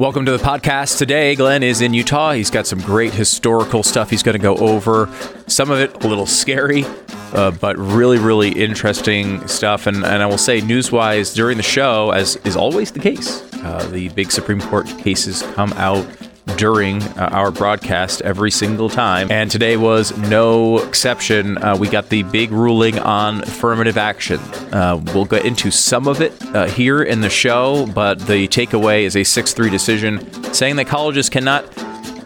Welcome to the podcast today. Glenn is in Utah. He's got some great historical stuff he's going to go over. Some of it a little scary, uh, but really, really interesting stuff. And, and I will say, news wise, during the show, as is always the case, uh, the big Supreme Court cases come out during uh, our broadcast every single time. And today was no exception. Uh, we got the big ruling on affirmative action. Uh, we'll get into some of it uh, here in the show, but the takeaway is a 6 3 decision saying that colleges cannot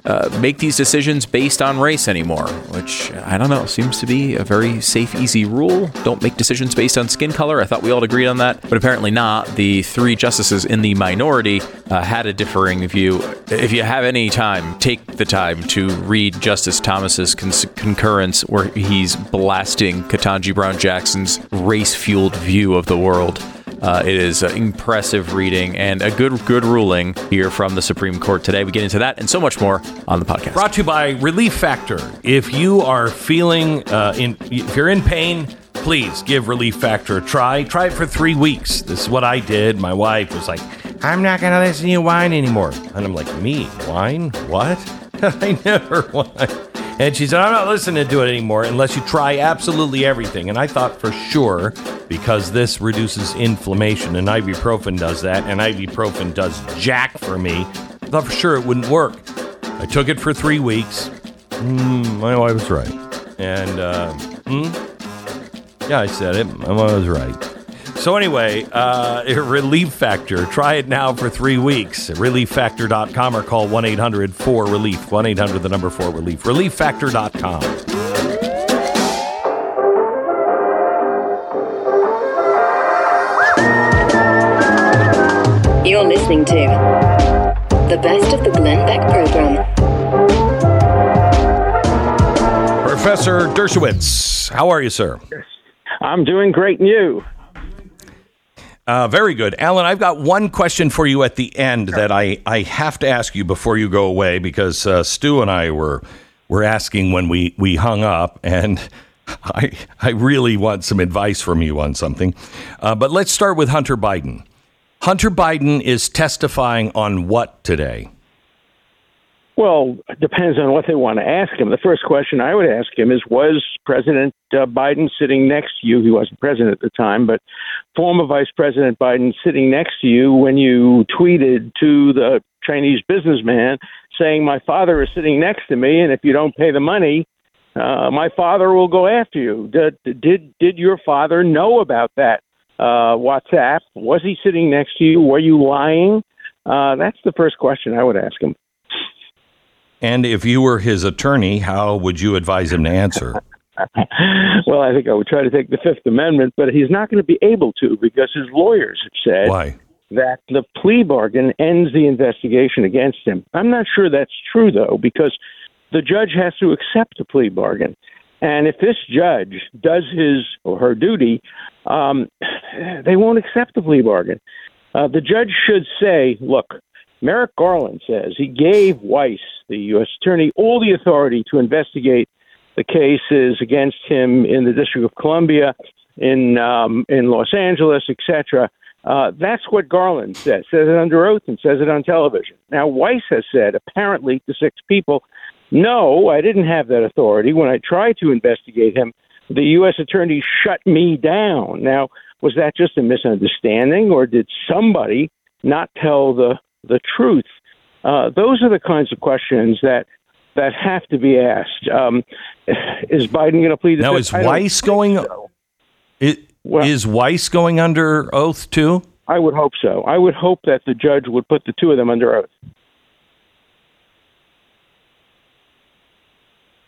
uh, make these decisions based on race anymore, which I don't know, seems to be a very safe, easy rule. Don't make decisions based on skin color. I thought we all agreed on that, but apparently not. The three justices in the minority uh, had a differing view. If you have any time, take the time to read Justice Thomas's con- concurrence, where he's blasting Ketanji Brown Jackson's race fueled view of the world. Uh, it is uh, impressive reading and a good good ruling here from the Supreme Court today. We get into that and so much more on the podcast. Brought to you by Relief Factor. If you are feeling uh, in, if you're in pain, please give Relief Factor a try. Try it for three weeks. This is what I did. My wife was like, "I'm not gonna listen to you whine anymore," and I'm like, "Me whine? What? I never whine." And she said, I'm not listening to it anymore unless you try absolutely everything. And I thought for sure, because this reduces inflammation and ibuprofen does that, and ibuprofen does jack for me, I thought for sure it wouldn't work. I took it for three weeks. Mm, my wife was right. And, uh, mm, yeah, I said it. My wife was right. So anyway, uh, Relief Factor. Try it now for three weeks. ReliefFactor.com or call 1-800-4-RELIEF. 1-800, the number 4-RELIEF. ReliefFactor.com. You're listening to the best of the Glenn Beck program. Professor Dershowitz, how are you, sir? I'm doing great, and you? Uh, very good. Alan, I've got one question for you at the end that I, I have to ask you before you go away because uh, Stu and I were were asking when we, we hung up, and I, I really want some advice from you on something. Uh, but let's start with Hunter Biden. Hunter Biden is testifying on what today? Well, it depends on what they want to ask him. The first question I would ask him is Was President uh, Biden sitting next to you? He wasn't president at the time, but former Vice President Biden sitting next to you when you tweeted to the Chinese businessman saying, My father is sitting next to me, and if you don't pay the money, uh, my father will go after you. Did, did, did your father know about that uh, WhatsApp? Was he sitting next to you? Were you lying? Uh, that's the first question I would ask him. And if you were his attorney, how would you advise him to answer? well, I think I would try to take the Fifth Amendment, but he's not going to be able to because his lawyers have said Why? that the plea bargain ends the investigation against him. I'm not sure that's true, though, because the judge has to accept the plea bargain. And if this judge does his or her duty, um, they won't accept the plea bargain. Uh, the judge should say, look, Merrick Garland says he gave Weiss, the U.S. attorney, all the authority to investigate the cases against him in the District of Columbia, in um, in Los Angeles, etc. Uh, that's what Garland says. Says it under oath and says it on television. Now Weiss has said, apparently to six people, no, I didn't have that authority. When I tried to investigate him, the U.S. attorney shut me down. Now, was that just a misunderstanding, or did somebody not tell the the truth? Uh, those are the kinds of questions that that have to be asked. Um, is Biden going to plead? Now, is Weiss going? So. It, well, is Weiss going under oath too? I would hope so. I would hope that the judge would put the two of them under oath.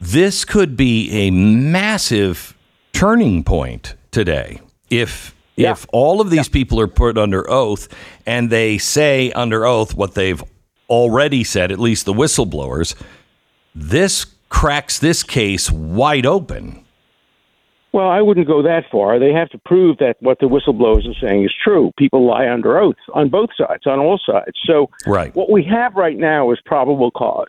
This could be a massive turning point today if yeah. if all of these yeah. people are put under oath and they say under oath what they've already said, at least the whistleblowers, this cracks this case wide open. Well, I wouldn't go that far. They have to prove that what the whistleblowers are saying is true. People lie under oath on both sides, on all sides. So, right. what we have right now is probable cause.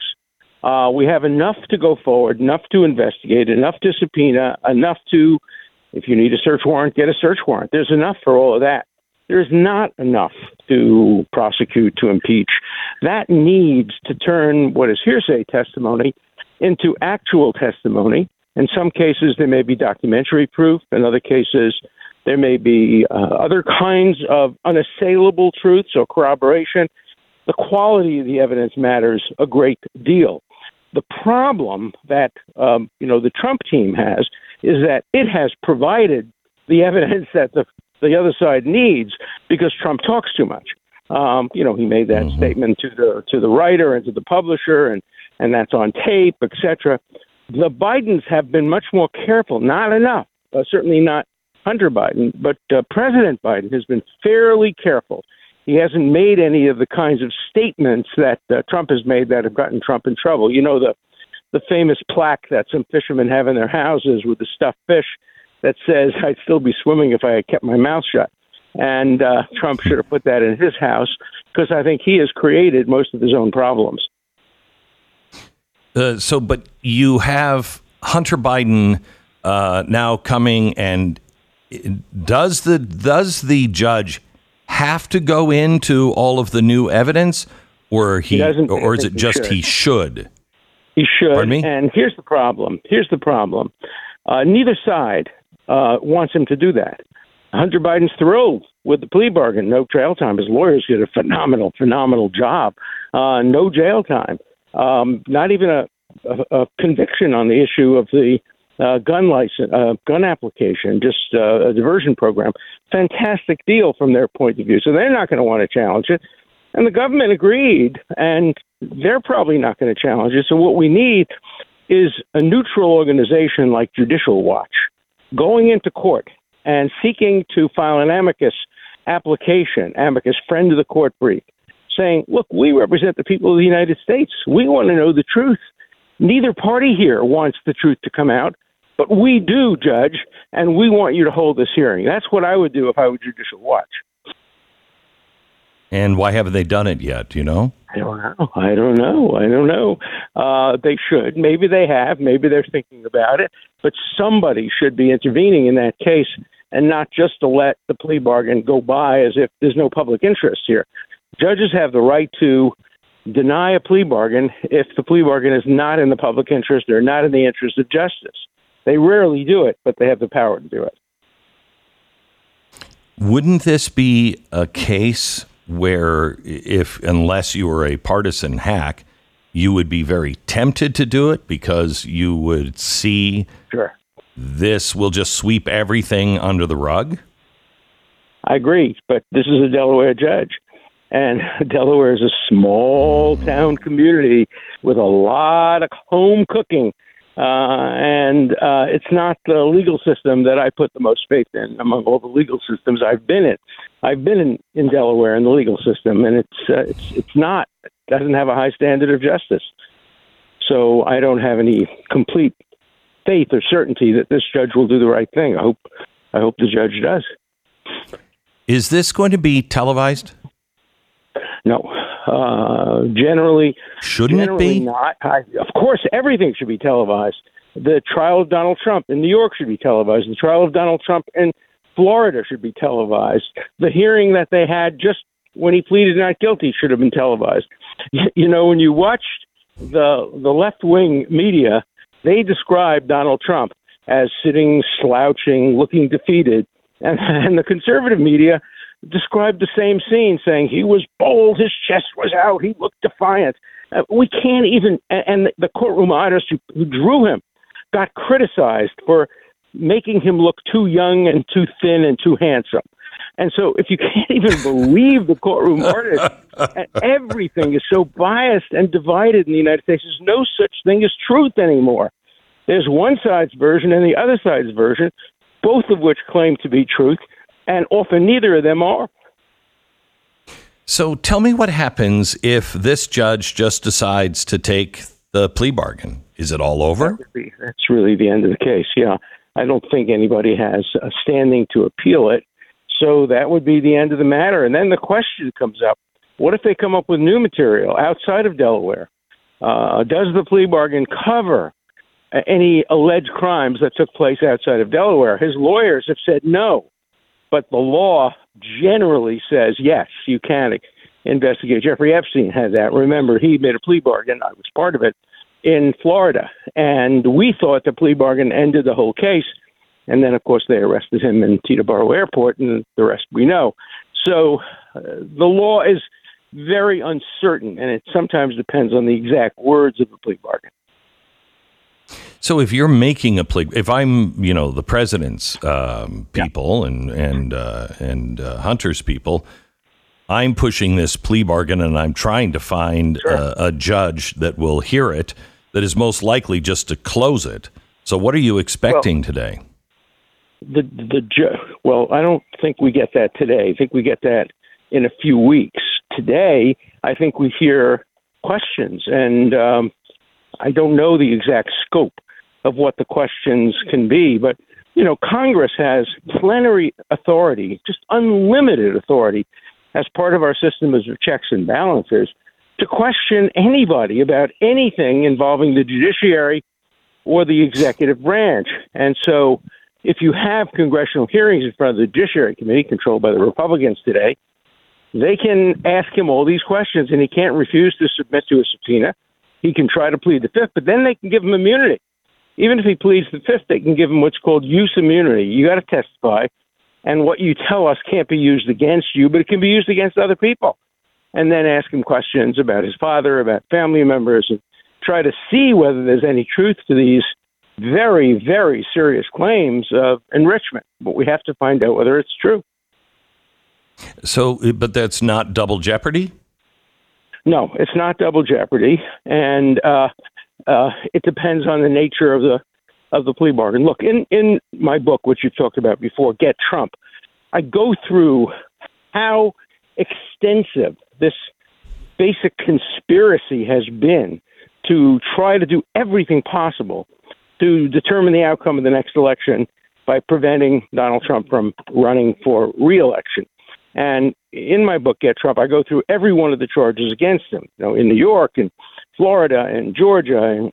Uh, we have enough to go forward, enough to investigate, enough to subpoena, enough to, if you need a search warrant, get a search warrant. There's enough for all of that. there's not enough to prosecute, to impeach. That needs to turn what is hearsay testimony into actual testimony. In some cases, there may be documentary proof. In other cases, there may be uh, other kinds of unassailable truths or corroboration. The quality of the evidence matters a great deal. The problem that um, you know the Trump team has is that it has provided the evidence that the the other side needs because Trump talks too much. Um, you know, he made that mm-hmm. statement to the to the writer and to the publisher, and and that's on tape, etc. The Bidens have been much more careful. Not enough. Uh, certainly not Hunter Biden, but uh, President Biden has been fairly careful. He hasn't made any of the kinds of statements that uh, Trump has made that have gotten Trump in trouble. You know the the famous plaque that some fishermen have in their houses with the stuffed fish that says I'd still be swimming if I had kept my mouth shut. And uh, Trump should have put that in his house because I think he has created most of his own problems. Uh, so, but you have Hunter Biden uh, now coming, and does the does the judge have to go into all of the new evidence, or he, he or is it just he should? He should. And here's the problem. Here's the problem. Uh, neither side uh, wants him to do that. Hunter Biden's thrilled with the plea bargain. No jail time. His lawyers did a phenomenal, phenomenal job. Uh, no jail time. Um, not even a, a, a conviction on the issue of the uh, gun license, uh, gun application, just uh, a diversion program. Fantastic deal from their point of view. So they're not going to want to challenge it. And the government agreed, and they're probably not going to challenge it. So what we need is a neutral organization like Judicial Watch going into court and seeking to file an amicus application, amicus friend of the court brief, saying, look, we represent the people of the United States. We want to know the truth. Neither party here wants the truth to come out, but we do, Judge, and we want you to hold this hearing. That's what I would do if I were Judicial Watch. And why haven't they done it yet? Do you know? I don't know. I don't know. I don't know. Uh, they should. Maybe they have. Maybe they're thinking about it. But somebody should be intervening in that case and not just to let the plea bargain go by as if there's no public interest here. Judges have the right to deny a plea bargain if the plea bargain is not in the public interest or not in the interest of justice. They rarely do it, but they have the power to do it. Wouldn't this be a case where if unless you were a partisan hack, you would be very tempted to do it because you would see sure. this will just sweep everything under the rug? I agree, but this is a Delaware judge. And Delaware is a small town community with a lot of home cooking uh, and uh, it's not the legal system that I put the most faith in among all the legal systems I've been in. I've been in, in Delaware in the legal system, and it's uh, it's it's not it doesn't have a high standard of justice. So I don't have any complete faith or certainty that this judge will do the right thing. I hope I hope the judge does. Is this going to be televised? No. Uh, generally, shouldn't generally it be? Not. I, of course, everything should be televised. The trial of Donald Trump in New York should be televised. The trial of Donald Trump in Florida should be televised. The hearing that they had just when he pleaded not guilty should have been televised. You know, when you watched the the left wing media, they described Donald Trump as sitting slouching, looking defeated, and, and the conservative media described the same scene, saying he was bold, his chest was out, he looked defiant. Uh, we can't even, and the courtroom artist who, who drew him got criticized for making him look too young and too thin and too handsome. And so, if you can't even believe the courtroom artist, everything is so biased and divided in the United States. There's no such thing as truth anymore. There's one side's version and the other side's version, both of which claim to be truth and often neither of them are. So tell me what happens if this judge just decides to take the plea bargain. Is it all over? That's really the end of the case. Yeah. I don't think anybody has a standing to appeal it. So that would be the end of the matter. And then the question comes up what if they come up with new material outside of Delaware? Uh, does the plea bargain cover any alleged crimes that took place outside of Delaware? His lawyers have said no. But the law generally says yes, you can investigate. Jeffrey Epstein had that. Remember, he made a plea bargain. I was part of it in Florida, and we thought the plea bargain ended the whole case. And then, of course, they arrested him in Teterboro Airport, and the rest we know. So uh, the law is very uncertain, and it sometimes depends on the exact words of the plea bargain. So if you're making a plea, if I'm, you know, the president's um, people yeah. and and uh, and uh, Hunter's people, I'm pushing this plea bargain, and I'm trying to find sure. a, a judge that will hear it, that is most likely just to close it. So what are you expecting well, today? The the ju- well, I don't think we get that today. I think we get that in a few weeks. Today, I think we hear questions, and um, I don't know the exact scope of what the questions can be, but you know, Congress has plenary authority, just unlimited authority, as part of our system of checks and balances, to question anybody about anything involving the judiciary or the executive branch. And so, if you have congressional hearings in front of the Judiciary Committee, controlled by the Republicans today, they can ask him all these questions, and he can't refuse to submit to a subpoena. He can try to plead the fifth, but then they can give him immunity even if he pleads the fifth, they can give him what's called use immunity. You got to testify, and what you tell us can't be used against you, but it can be used against other people. And then ask him questions about his father, about family members, and try to see whether there's any truth to these very, very serious claims of enrichment. But we have to find out whether it's true. So, but that's not double jeopardy? No, it's not double jeopardy. And uh, uh, it depends on the nature of the of the plea bargain. Look, in in my book, which you've talked about before, Get Trump, I go through how extensive this basic conspiracy has been to try to do everything possible to determine the outcome of the next election by preventing Donald Trump from running for reelection. And in my book, Get Trump, I go through every one of the charges against him. You know, in New York and Florida and Georgia and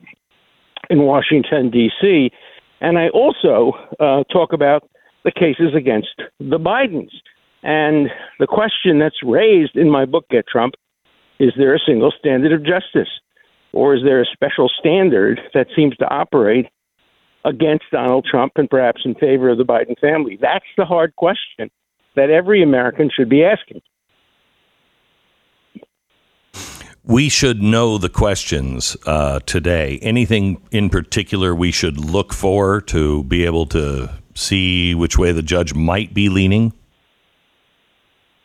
in Washington, D.C. And I also uh, talk about the cases against the Bidens. And the question that's raised in my book, Get Trump, is there a single standard of justice? Or is there a special standard that seems to operate against Donald Trump and perhaps in favor of the Biden family? That's the hard question that every American should be asking. We should know the questions uh, today. Anything in particular we should look for to be able to see which way the judge might be leaning?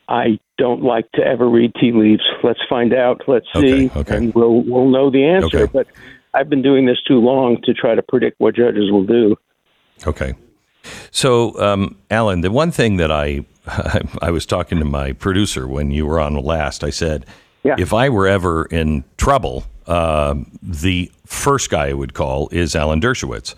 I don't like to ever read tea leaves. Let's find out. Let's see, okay, okay. and we'll we'll know the answer. Okay. But I've been doing this too long to try to predict what judges will do. Okay. So, um, Alan, the one thing that I I was talking to my producer when you were on last, I said yeah. If I were ever in trouble, uh, the first guy I would call is Alan Dershowitz.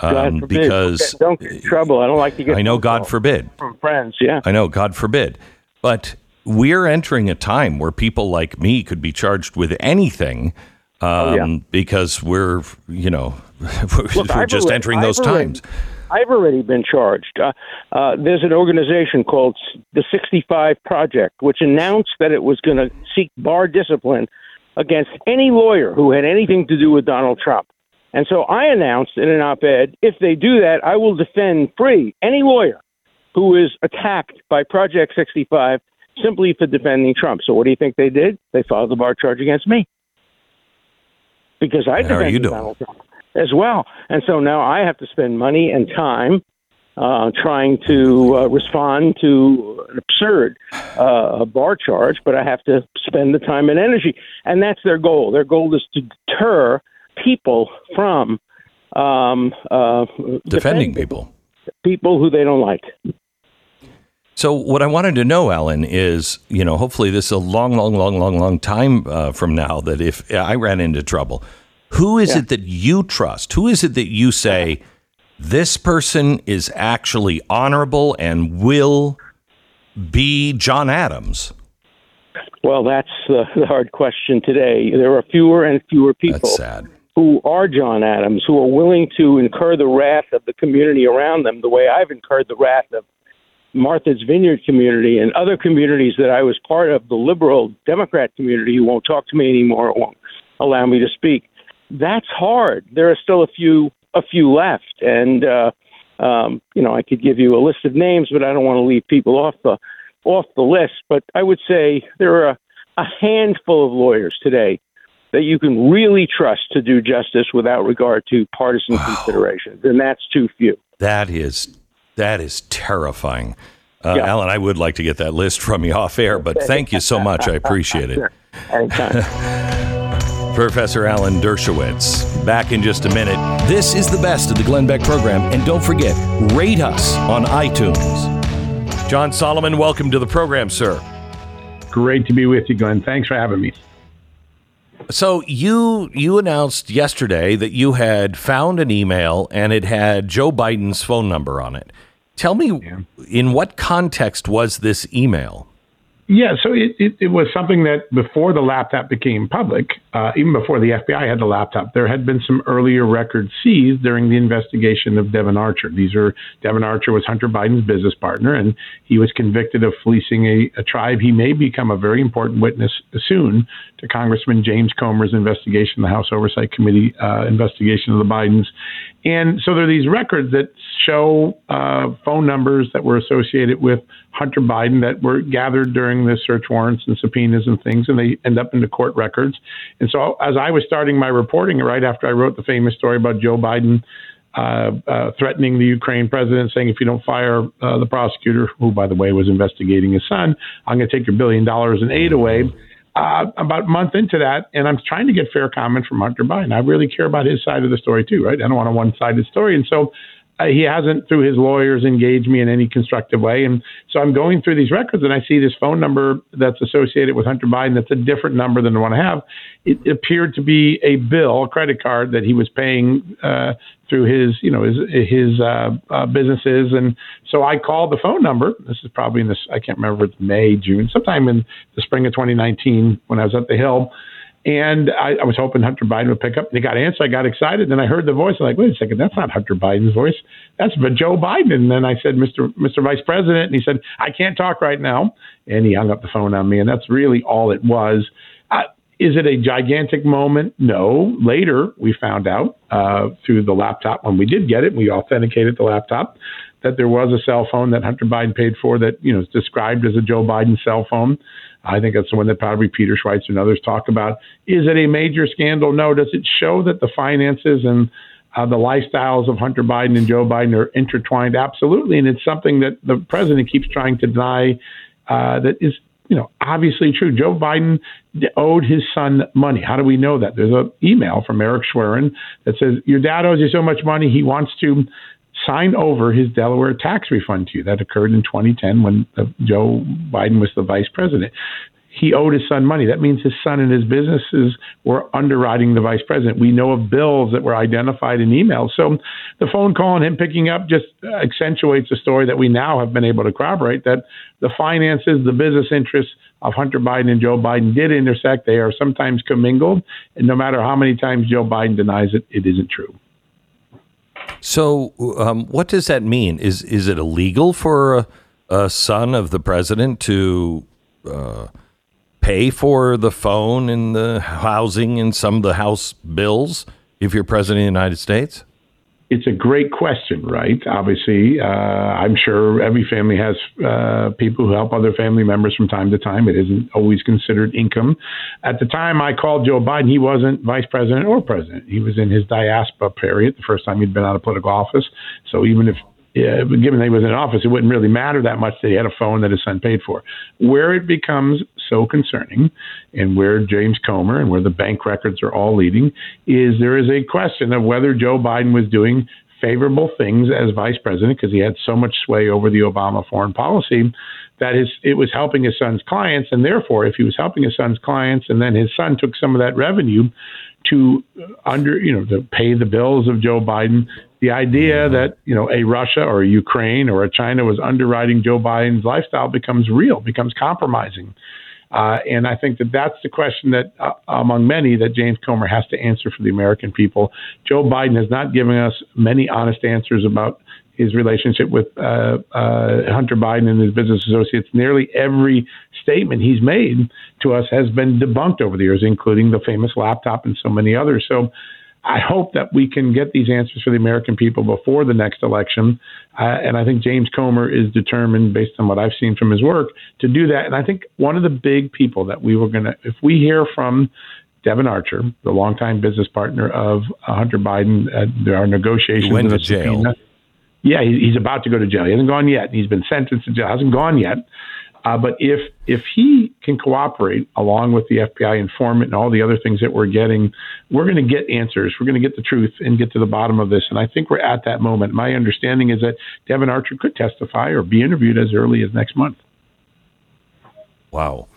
Um, because don't get in trouble. I don't like to get. I know, God forbid. From friends, yeah. I know, God forbid. But we're entering a time where people like me could be charged with anything um, oh, yeah. Um, because we're, you know, we're, Look, we're just entering those times. I've already been charged. Uh, uh, there's an organization called the 65 Project, which announced that it was going to seek bar discipline against any lawyer who had anything to do with Donald Trump. And so I announced in an op ed if they do that, I will defend free any lawyer who is attacked by Project 65 simply for defending Trump. So what do you think they did? They filed a bar charge against me because I defended Donald Trump as well. And so now I have to spend money and time uh, trying to uh, respond to an absurd uh, bar charge, but I have to spend the time and energy. And that's their goal. Their goal is to deter people from um, uh, defending people. People who they don't like. So what I wanted to know, Alan, is you know hopefully this is a long, long, long, long, long time uh, from now that if I ran into trouble, who is yeah. it that you trust? Who is it that you say this person is actually honorable and will be John Adams? Well, that's the, the hard question today. There are fewer and fewer people who are John Adams, who are willing to incur the wrath of the community around them, the way I've incurred the wrath of Martha's Vineyard community and other communities that I was part of, the liberal Democrat community who won't talk to me anymore, won't allow me to speak. That's hard. There are still a few a few left, and uh, um, you know I could give you a list of names, but I don't want to leave people off the off the list. But I would say there are a, a handful of lawyers today that you can really trust to do justice without regard to partisan wow. considerations, and that's too few. That is that is terrifying. Uh, yeah. Alan, I would like to get that list from you off air, but thank you so much. I appreciate it. Professor Alan Dershowitz. Back in just a minute. This is the best of the Glenn Beck program, and don't forget, rate us on iTunes. John Solomon, welcome to the program, sir. Great to be with you, Glenn. Thanks for having me. So you you announced yesterday that you had found an email and it had Joe Biden's phone number on it. Tell me, yeah. in what context was this email? Yeah, so it, it, it, was something that before the laptop became public, uh, even before the FBI had the laptop, there had been some earlier records seized during the investigation of Devon Archer. These are Devon Archer was Hunter Biden's business partner, and he was convicted of fleecing a, a tribe. He may become a very important witness soon to Congressman James Comer's investigation, the House Oversight Committee uh, investigation of the Bidens. And so there are these records that show uh, phone numbers that were associated with Hunter Biden that were gathered during the search warrants and subpoenas and things, and they end up in the court records. And so as I was starting my reporting, right after I wrote the famous story about Joe Biden uh, uh, threatening the Ukraine president, saying if you don't fire uh, the prosecutor, who by the way was investigating his son, I'm going to take your billion dollars in aid away uh, about a month into that, and I'm trying to get fair comment from Hunter Biden. I really care about his side of the story too, right? I don't want a one-sided story, and so he hasn't, through his lawyers, engaged me in any constructive way. And so I'm going through these records, and I see this phone number that's associated with Hunter Biden. That's a different number than the one I have. It appeared to be a bill, a credit card that he was paying uh, through his, you know, his his uh, uh, businesses. And so I called the phone number. This is probably in this, I can't remember, it's May, June, sometime in the spring of 2019 when I was at the Hill. And I, I was hoping Hunter Biden would pick up. They got answered. I got excited. Then I heard the voice. I'm like, wait a second, that's not Hunter Biden's voice. That's Joe Biden. And then I said, Mr. Mr. Vice President, and he said, I can't talk right now. And he hung up the phone on me. And that's really all it was. Is it a gigantic moment? No. Later, we found out uh, through the laptop when we did get it. We authenticated the laptop that there was a cell phone that Hunter Biden paid for that you know is described as a Joe Biden cell phone. I think that's the one that probably Peter Schweizer and others talk about. Is it a major scandal? No. Does it show that the finances and uh, the lifestyles of Hunter Biden and Joe Biden are intertwined? Absolutely, and it's something that the president keeps trying to deny. Uh, that is you know, obviously true. Joe Biden owed his son money. How do we know that? There's an email from Eric Schwerin that says, Your dad owes you so much money, he wants to sign over his Delaware tax refund to you. That occurred in 2010 when Joe Biden was the vice president he owed his son money. That means his son and his businesses were underwriting the vice president. We know of bills that were identified in emails. So the phone call and him picking up just accentuates a story that we now have been able to corroborate that the finances, the business interests of Hunter Biden and Joe Biden did intersect. They are sometimes commingled. And no matter how many times Joe Biden denies it, it isn't true. So, um, what does that mean? Is is it illegal for a, a son of the president to uh, pay for the phone and the housing and some of the house bills if you're president of the United States? It's a great question, right? Obviously, uh, I'm sure every family has uh, people who help other family members from time to time. It isn't always considered income. At the time I called Joe Biden, he wasn't vice president or president. He was in his diaspora period, the first time he'd been out of political office. So even if yeah, given that he was in office, it wouldn't really matter that much that he had a phone that his son paid for. Where it becomes so concerning, and where James Comer and where the bank records are all leading, is there is a question of whether Joe Biden was doing favorable things as vice president because he had so much sway over the Obama foreign policy that his it was helping his son's clients, and therefore, if he was helping his son's clients, and then his son took some of that revenue to uh, under you know to pay the bills of Joe Biden, the idea that you know a Russia or a Ukraine or a China was underwriting Joe Biden's lifestyle becomes real, becomes compromising. Uh, and I think that that's the question that, uh, among many, that James Comer has to answer for the American people. Joe Biden has not given us many honest answers about his relationship with uh, uh, Hunter Biden and his business associates. Nearly every statement he's made to us has been debunked over the years, including the famous laptop and so many others. So I hope that we can get these answers for the American people before the next election. Uh, and I think James Comer is determined, based on what I've seen from his work, to do that. And I think one of the big people that we were going to, if we hear from Devon Archer, the longtime business partner of uh, Hunter Biden, uh, there are negotiations. Went to jail. Subpoena. Yeah, he's about to go to jail. He hasn't gone yet. He's been sentenced to jail. Hasn't gone yet. Uh, but if if he can cooperate along with the FBI informant and all the other things that we're getting, we're going to get answers. We're going to get the truth and get to the bottom of this. And I think we're at that moment. My understanding is that Devon Archer could testify or be interviewed as early as next month. Wow.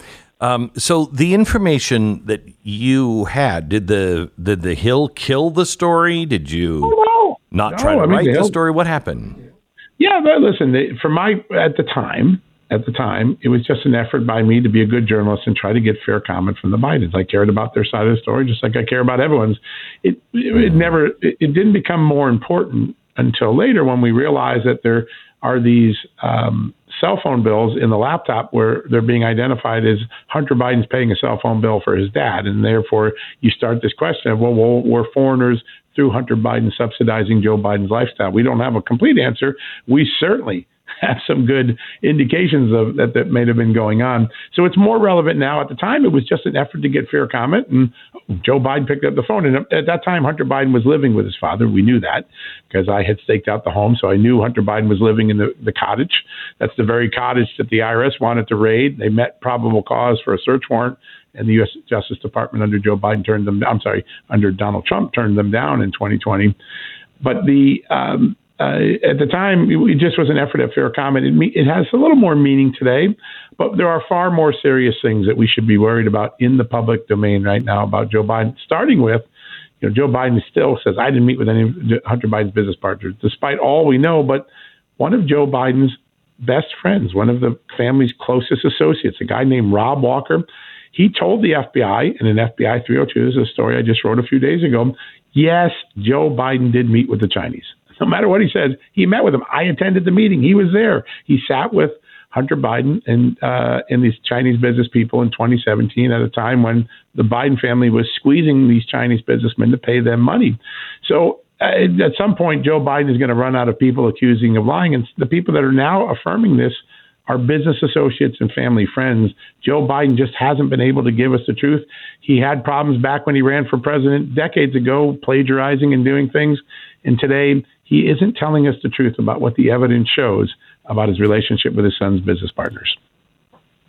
Um, so the information that you had did the did the Hill kill the story? Did you oh, no. not no, try to I mean, write the, the story? What happened? Yeah, but listen, they, for my at the time, at the time, it was just an effort by me to be a good journalist and try to get fair comment from the Bidens. I cared about their side of the story, just like I care about everyone's. It it, never it, it didn't become more important until later when we realized that there are these um, cell phone bills in the laptop where they're being identified as Hunter Biden's paying a cell phone bill for his dad, and therefore you start this question of well, well we're foreigners through Hunter Biden subsidizing Joe Biden's lifestyle. We don't have a complete answer. We certainly have some good indications of that that may have been going on. So it's more relevant now. At the time, it was just an effort to get fair comment, and Joe Biden picked up the phone. And at that time, Hunter Biden was living with his father. We knew that because I had staked out the home, so I knew Hunter Biden was living in the, the cottage. That's the very cottage that the IRS wanted to raid. They met probable cause for a search warrant and the U.S. Justice Department under Joe Biden turned them. I'm sorry, under Donald Trump turned them down in 2020. But the um, uh, at the time, it just was an effort at fair comment. It, it has a little more meaning today, but there are far more serious things that we should be worried about in the public domain right now about Joe Biden. Starting with, you know, Joe Biden still says I didn't meet with any Hunter Biden's business partners, despite all we know. But one of Joe Biden's best friends, one of the family's closest associates, a guy named Rob Walker, he told the FBI in an FBI 302. This is a story I just wrote a few days ago. Yes, Joe Biden did meet with the Chinese. No matter what he says, he met with them. I attended the meeting. He was there. He sat with Hunter Biden and uh, and these Chinese business people in 2017 at a time when the Biden family was squeezing these Chinese businessmen to pay them money. So uh, at some point, Joe Biden is going to run out of people accusing of lying, and the people that are now affirming this are business associates and family friends. Joe Biden just hasn't been able to give us the truth. He had problems back when he ran for president decades ago, plagiarizing and doing things. And today, he isn't telling us the truth about what the evidence shows about his relationship with his son's business partners.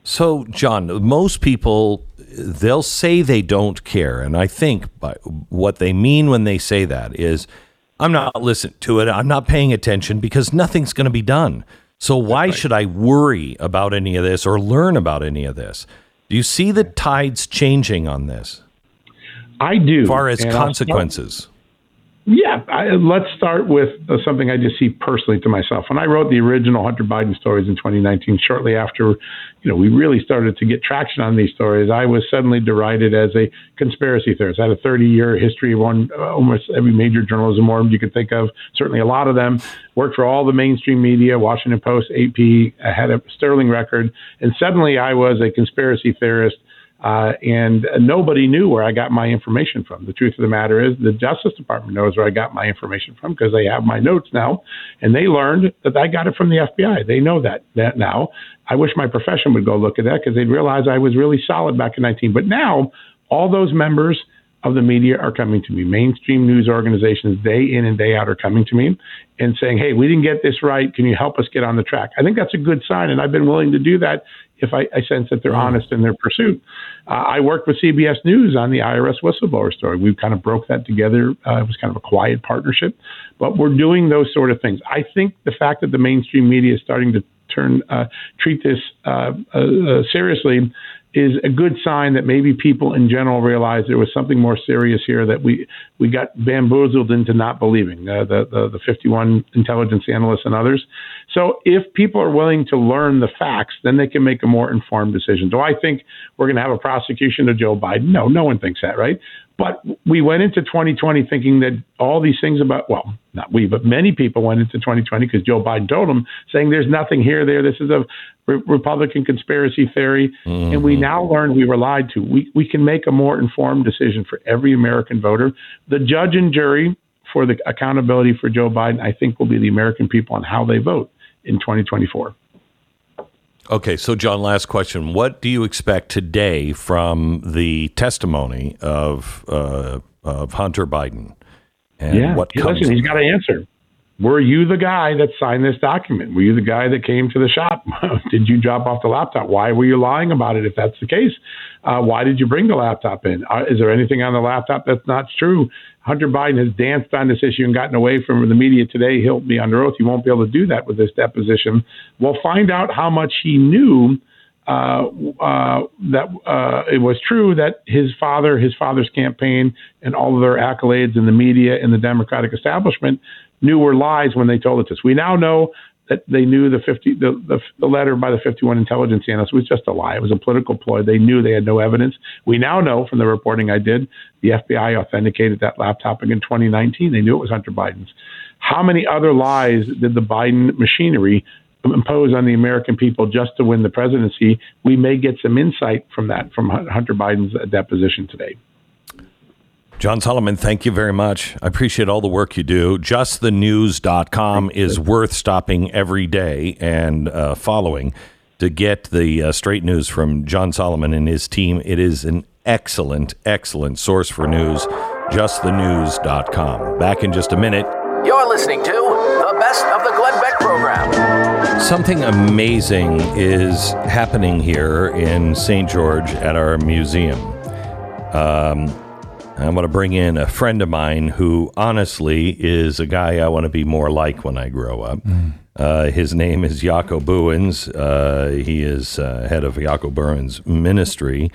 So, John, most people they'll say they don't care, and I think what they mean when they say that is, "I'm not listening to it. I'm not paying attention because nothing's going to be done. So why right. should I worry about any of this or learn about any of this?" Do you see the tides changing on this? I do. As far as consequences. Yeah, I, let's start with uh, something I just see personally to myself. When I wrote the original Hunter Biden stories in 2019, shortly after, you know, we really started to get traction on these stories, I was suddenly derided as a conspiracy theorist. I had a 30-year history of one, uh, almost every major journalism org you could think of. Certainly, a lot of them worked for all the mainstream media, Washington Post, AP. I had a sterling record, and suddenly I was a conspiracy theorist uh, and nobody knew where I got my information from. The truth of the matter is, the Justice Department knows where I got my information from because they have my notes now, and they learned that I got it from the FBI. They know that that now. I wish my profession would go look at that because they'd realize I was really solid back in 19. But now, all those members of the media are coming to me. Mainstream news organizations, day in and day out, are coming to me and saying, "Hey, we didn't get this right. Can you help us get on the track?" I think that's a good sign, and I've been willing to do that if I, I sense that they're mm. honest in their pursuit. Uh, I worked with CBS News on the IRS whistleblower story. We kind of broke that together. Uh, it was kind of a quiet partnership, but we're doing those sort of things. I think the fact that the mainstream media is starting to turn uh, treat this uh, uh, uh, seriously is a good sign that maybe people in general realize there was something more serious here that we we got bamboozled into not believing uh, the, the the 51 intelligence analysts and others. So if people are willing to learn the facts, then they can make a more informed decision. Do I think we're going to have a prosecution of Joe Biden? No, no one thinks that, right? But we went into 2020 thinking that all these things about, well, not we, but many people went into 2020 because Joe Biden told them, saying there's nothing here, there. This is a re- Republican conspiracy theory. Mm-hmm. And we now learn we were lied to. We, we can make a more informed decision for every American voter. The judge and jury for the accountability for Joe Biden, I think, will be the American people on how they vote in 2024. Okay, so John, last question. What do you expect today from the testimony of uh, of Hunter Biden? And yeah, what comes listen, he's got to answer. Were you the guy that signed this document? Were you the guy that came to the shop? did you drop off the laptop? Why were you lying about it if that's the case? Uh, why did you bring the laptop in? Uh, is there anything on the laptop that's not true? Hunter Biden has danced on this issue and gotten away from the media today. He'll be under oath. He won't be able to do that with this deposition. We'll find out how much he knew uh, uh, that uh, it was true that his father, his father's campaign, and all of their accolades in the media and the Democratic establishment knew were lies when they told it to us. We now know that they knew the 50 the, the, the letter by the 51 intelligence analysts was just a lie. It was a political ploy. They knew they had no evidence. We now know from the reporting I did, the FBI authenticated that laptop in 2019. They knew it was Hunter Biden's. How many other lies did the Biden machinery impose on the American people just to win the presidency? We may get some insight from that from Hunter Biden's deposition today. John Solomon, thank you very much. I appreciate all the work you do. JustTheNews.com is worth stopping every day and uh, following to get the uh, straight news from John Solomon and his team. It is an excellent, excellent source for news. JustTheNews.com. Back in just a minute. You're listening to the best of the Glenn Beck program. Something amazing is happening here in St. George at our museum. Um, I'm going to bring in a friend of mine who honestly is a guy I want to be more like when I grow up. Mm. Uh, his name is Jaco Booyens. Uh, he is uh, head of Jaco Booyens Ministry.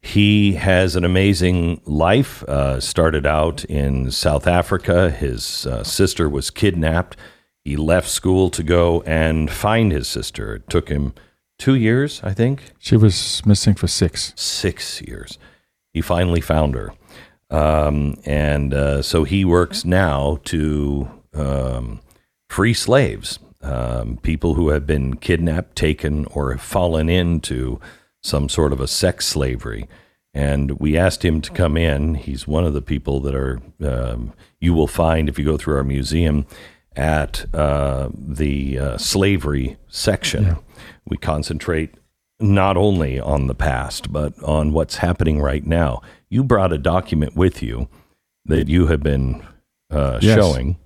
He has an amazing life. Uh, started out in South Africa. His uh, sister was kidnapped. He left school to go and find his sister. It took him two years, I think. She was missing for six. Six years. He finally found her. Um, and uh, so he works now to um, free slaves, um, people who have been kidnapped, taken, or have fallen into some sort of a sex slavery. And we asked him to come in. He's one of the people that are um, you will find if you go through our museum at uh, the uh, slavery section. Yeah. We concentrate not only on the past, but on what's happening right now you brought a document with you that you have been uh, yes. showing.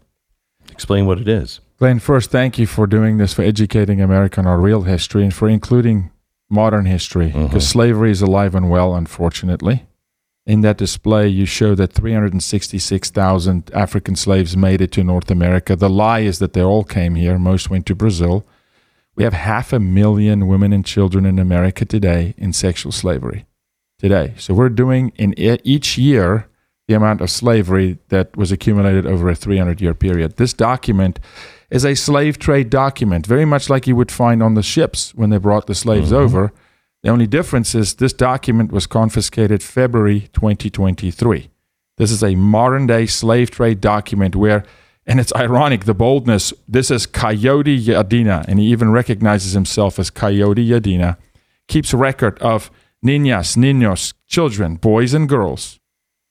Explain what it is. Glenn, first, thank you for doing this, for educating America on our real history and for including modern history, because mm-hmm. slavery is alive and well, unfortunately. In that display, you show that 366,000 African slaves made it to North America. The lie is that they all came here, most went to Brazil. We have half a million women and children in America today in sexual slavery today. So we're doing in each year the amount of slavery that was accumulated over a 300 year period. This document is a slave trade document, very much like you would find on the ships when they brought the slaves mm-hmm. over. The only difference is this document was confiscated February 2023. This is a modern day slave trade document where, and it's ironic, the boldness. This is Coyote Yadina, and he even recognizes himself as Coyote Yadina, keeps record of niñas, niños, children, boys and girls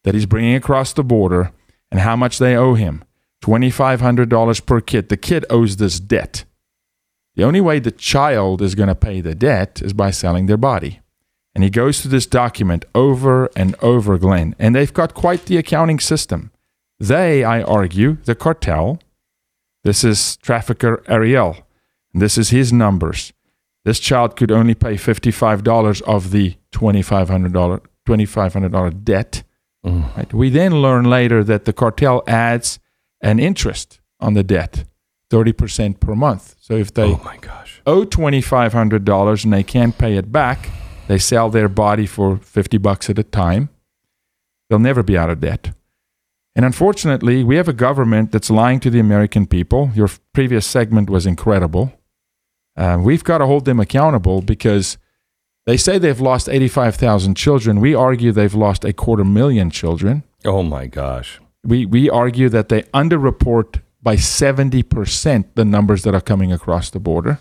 that he's bringing across the border and how much they owe him $2,500 per kid. The kid owes this debt. The only way the child is going to pay the debt is by selling their body. And he goes through this document over and over, Glenn. And they've got quite the accounting system. They, I argue, the cartel, this is trafficker Ariel, this is his numbers. This child could only pay $55 of the $2,500, $2,500 debt. Mm. Right? We then learn later that the cartel adds an interest on the debt, 30% per month. So if they oh my gosh. owe $2,500 and they can't pay it back, they sell their body for 50 bucks at a time. They'll never be out of debt. And unfortunately, we have a government that's lying to the American people. Your previous segment was incredible. Uh, we've got to hold them accountable because They say they've lost 85,000 children. We argue they've lost a quarter million children. Oh my gosh. We, we argue that they underreport by 70% the numbers that are coming across the border.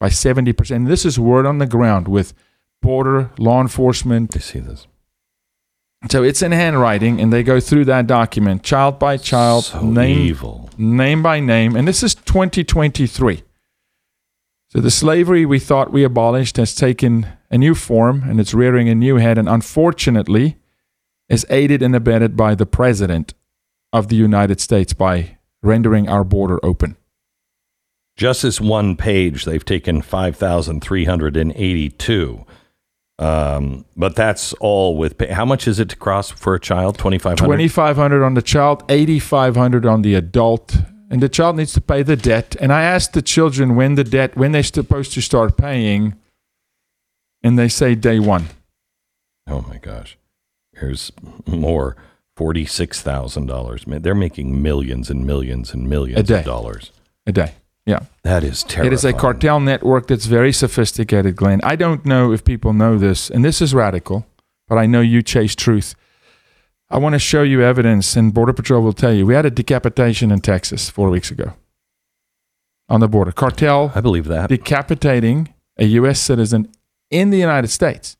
By 70%. And this is word on the ground with border law enforcement. You see this? So it's in handwriting, and they go through that document child by child, So name, evil. name by name. And this is 2023. So the slavery we thought we abolished has taken a new form and it's rearing a new head, and unfortunately is aided and abetted by the president of the United States by rendering our border open. Just this one page, they've taken 5,382. Um, but that's all with pay. How much is it to cross for a child? 2,500? 2500 on the child 8500 on the adult and the child needs to pay the debt and i ask the children when the debt when they're supposed to start paying and they say day one Oh my gosh. Here's more. $46,000. They're making millions and millions and millions of dollars. a day yeah That is terrible. it is a cartel network that's very sophisticated glenn i don't know if people know this and this is radical but i know you chase truth i want to show you evidence and border patrol will tell you we had a decapitation in texas four weeks ago on the border cartel I believe that. decapitating a U.S. citizen in the United States.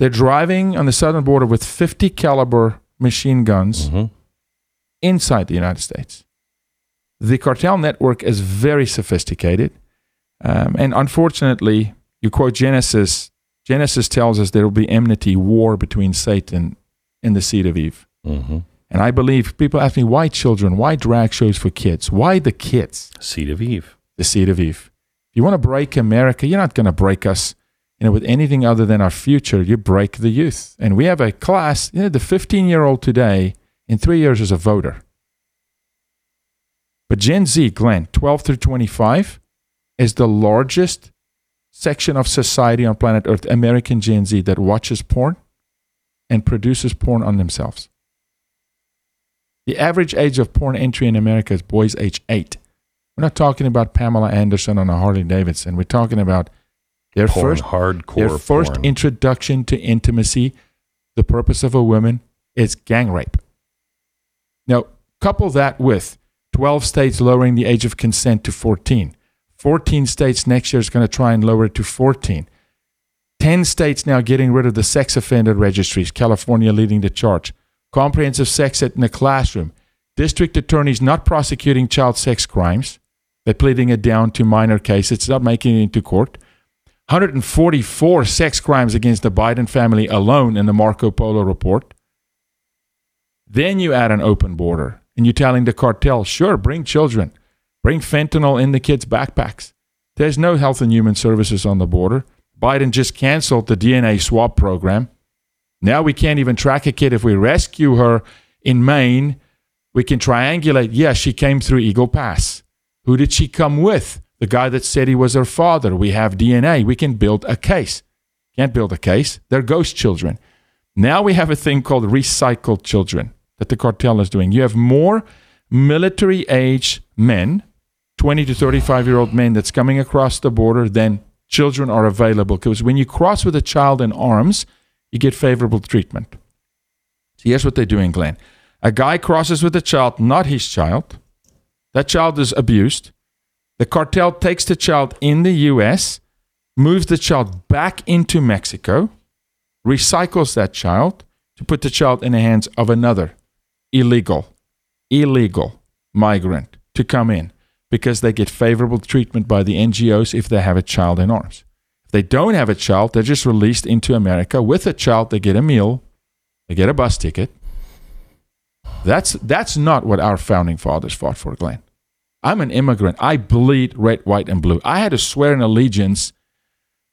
They're driving on the southern border with 50 caliber machine guns Mhm. inside the United States. The cartel network is very sophisticated, um, and unfortunately, you quote Genesis. Genesis tells us there will be enmity, war between Satan and the seed of Eve. Mhm. And I believe people ask me why children, why drag shows for kids, why the kids Seed of Eve. the seed of Eve. If you want to break America, you're not going to break us, you know, with anything other than our future. You break the youth, and we have a class. You know, the 15 year old today in three years is a voter. But Gen Z, Glenn, 12 through 25, is the largest section of society on planet Earth. American Gen Z that watches porn and produces porn on themselves. The average age of porn entry in America is boys age eight. We're not talking about Pamela Anderson on a Harley Davidson. We're talking about their Porn, first hardcore their first porn. introduction to intimacy. The purpose of a woman is gang rape. Now, couple that with 12 states lowering the age of consent to 14. 14 states next year is going to try and lower it to 14. 10 states now getting rid of the sex offender registries, California leading the charge. Comprehensive sex ed in the classroom. District attorneys not prosecuting child sex crimes. They're pleading it down to minor cases. It's not making it into court. 144 sex crimes against the Biden family alone in the Marco Polo report. Then you add an open border and you're telling the cartel, sure, bring children, bring fentanyl in the kids' backpacks. There's no health and human services on the border. Biden just canceled the DNA swab program. Now we can't even track a kid. If we rescue her in Maine, we can triangulate. Yeah, she came through Eagle Pass. Who did she come with? The guy that said he was her father. We have DNA. We can build a case. Can't build a case. They're ghost children. Now we have a thing called recycled children that the cartel is doing. You have more military age men, 20 to 35 year old men that's coming across the border than children are available. Because when you cross with a child in arms, you get favorable treatment. So here's what they're doing, Glenn. A guy crosses with a child, not his child. That child is abused. The cartel takes the child in the US, moves the child back into Mexico, recycles that child to put the child in the hands of another illegal, illegal migrant to come in because they get favorable treatment by the NGOs if they have a child in arms. If they don't have a child, they're just released into America. With a child, they get a meal, they get a bus ticket. That's that's not what our founding fathers fought for, Glenn. I'm an immigrant. I bleed red, white, and blue. I had to swear an allegiance.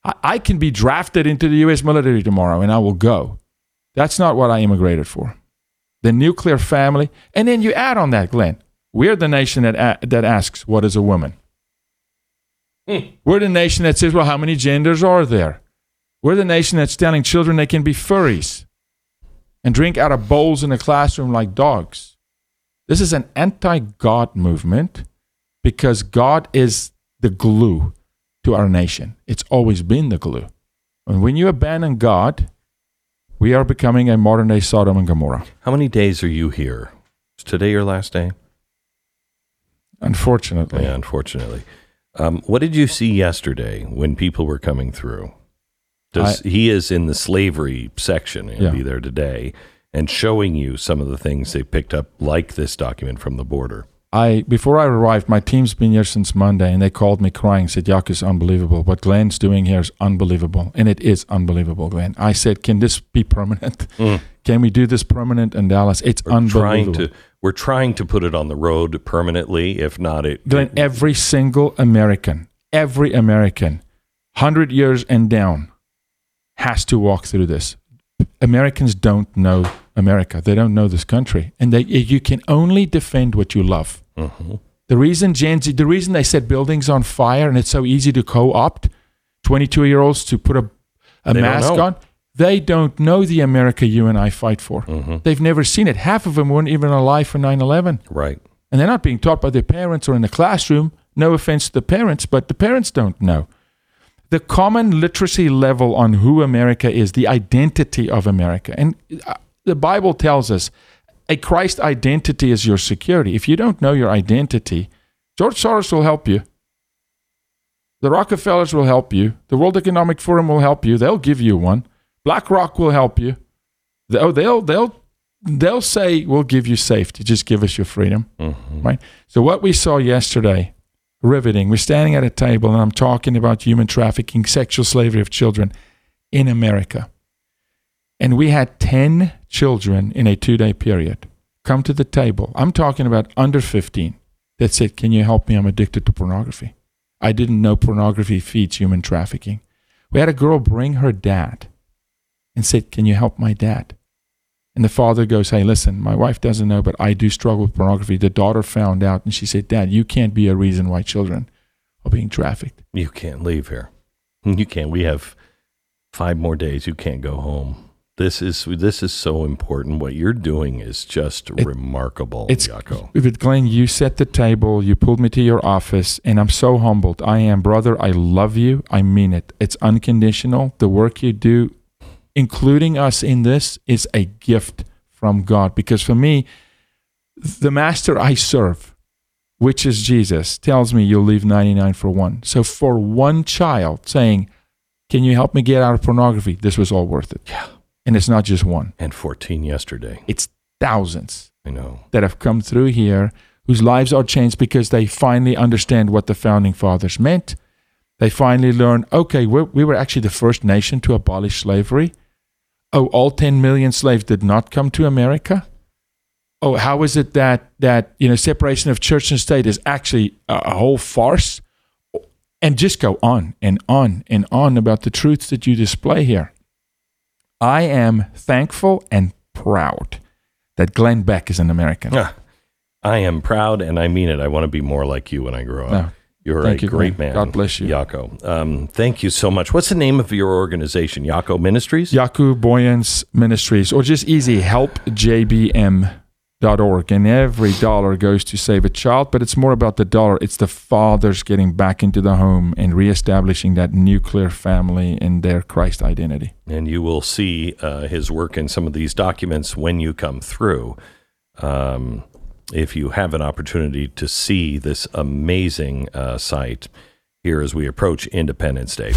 I, I can be drafted into the U.S. military tomorrow, and I will go. That's not what I immigrated for. The nuclear family, and then you add on that, Glenn. We're the nation that a- that asks, "What is a woman?" Hmm. We're the nation that says, "Well, how many genders are there?" We're the nation that's telling children they can be furries and drink out of bowls in the classroom like dogs. This is an anti God movement because God is the glue to our nation. It's always been the glue. And when you abandon God, we are becoming a modern day Sodom and Gomorrah. How many days are you here? Is today your last day? Unfortunately. Yeah, unfortunately. Um, what did you see yesterday when people were coming through? Does he is in the slavery section? He'll Yeah. be there today and showing you some of the things they picked up, like this document from the border. I before I arrived, my team's been here since Monday, and they called me crying, said, "Yak is unbelievable. What Glenn's doing here is unbelievable, and it is unbelievable, Glenn." I said, "Can this be permanent? Mm. Can we do this permanent in Dallas? It's We're trying unbelievable." to we're trying to put it on the road permanently. If not, it, Glenn, it- every single American, every American, hundred years and down, has to walk through this. Americans don't know America. They don't know this country, and they, you can only defend what you love. Mhm. The reason Gen Z, the reason they set buildings on fire and it's so easy to co-opt 22 year olds to put a, a mask on, they don't know the America you and I fight for. Mm-hmm. They've never seen it. Half of them weren't even alive for 9/11, right. and they're not being taught by their parents or in the classroom. No offense to the parents, but the parents don't know. The common literacy level on who America is, the identity of America, and uh, the Bible tells us a Christ identity is your security. If you don't know your identity, George Soros will help you. The Rockefellers will help you. The World Economic Forum will help you. They'll give you one. BlackRock will help you. They'll they'll they'll they'll say we'll give you safety. Just give us your freedom. Right. So what we saw yesterday, riveting. We're standing at a table and I'm talking about human trafficking, sexual slavery of children in America. And we had 10 children in a two day period come to the table. I'm talking about under 15 that said, Can you help me? I'm addicted to pornography. I didn't know pornography feeds human trafficking. We had a girl bring her dad and said, Can you help my dad? And the father goes, Hey, listen, my wife doesn't know, but I do struggle with pornography. The daughter found out and she said, Dad, you can't be a reason why children are being trafficked. You can't leave here. You can't. We have five more days. You can't go home. This is this is so important. What you're doing is just remarkable, It's Jaco. with Glenn, you set the table, you pulled me to your office, and I'm so humbled. I am, brother, I love you. I mean it. It's unconditional. The work you do, including us in this, is a gift from God. Because for me, the master I serve, which is Jesus, tells me you'll leave 99 for one. So for one child saying, Can you help me get out of pornography? This was all worth it. Yeah. And it's not just one, And 14 yesterday. it's thousands I know. that have come through here whose lives are changed because they finally understand what the founding fathers meant. They finally learn, okay, we're, we were actually the first nation to abolish slavery. Oh, all 10 million slaves did not come to America. Oh, how is it that that you know separation of church and state is actually a, a whole farce? And just go on and on and on about the truths that you display here. I am thankful and proud that Glenn Beck is an American. Ah, I am proud, and I mean it. I want to be more like you when I grow up. No. You're Thank a you, great man. God bless you. Jaco. Um, thank you so much. What's the name of your organization? Jaco Ministries? Jaco Booyens Ministries, or just easy helpjbm.org. And every dollar goes to save a child, but it's more about the dollar. It's the fathers getting back into the home and reestablishing that nuclear family and their Christ identity. And you will see uh, his work in some of these documents when you come through. Um, if you have an opportunity to see this amazing uh, site here as we approach Independence Day.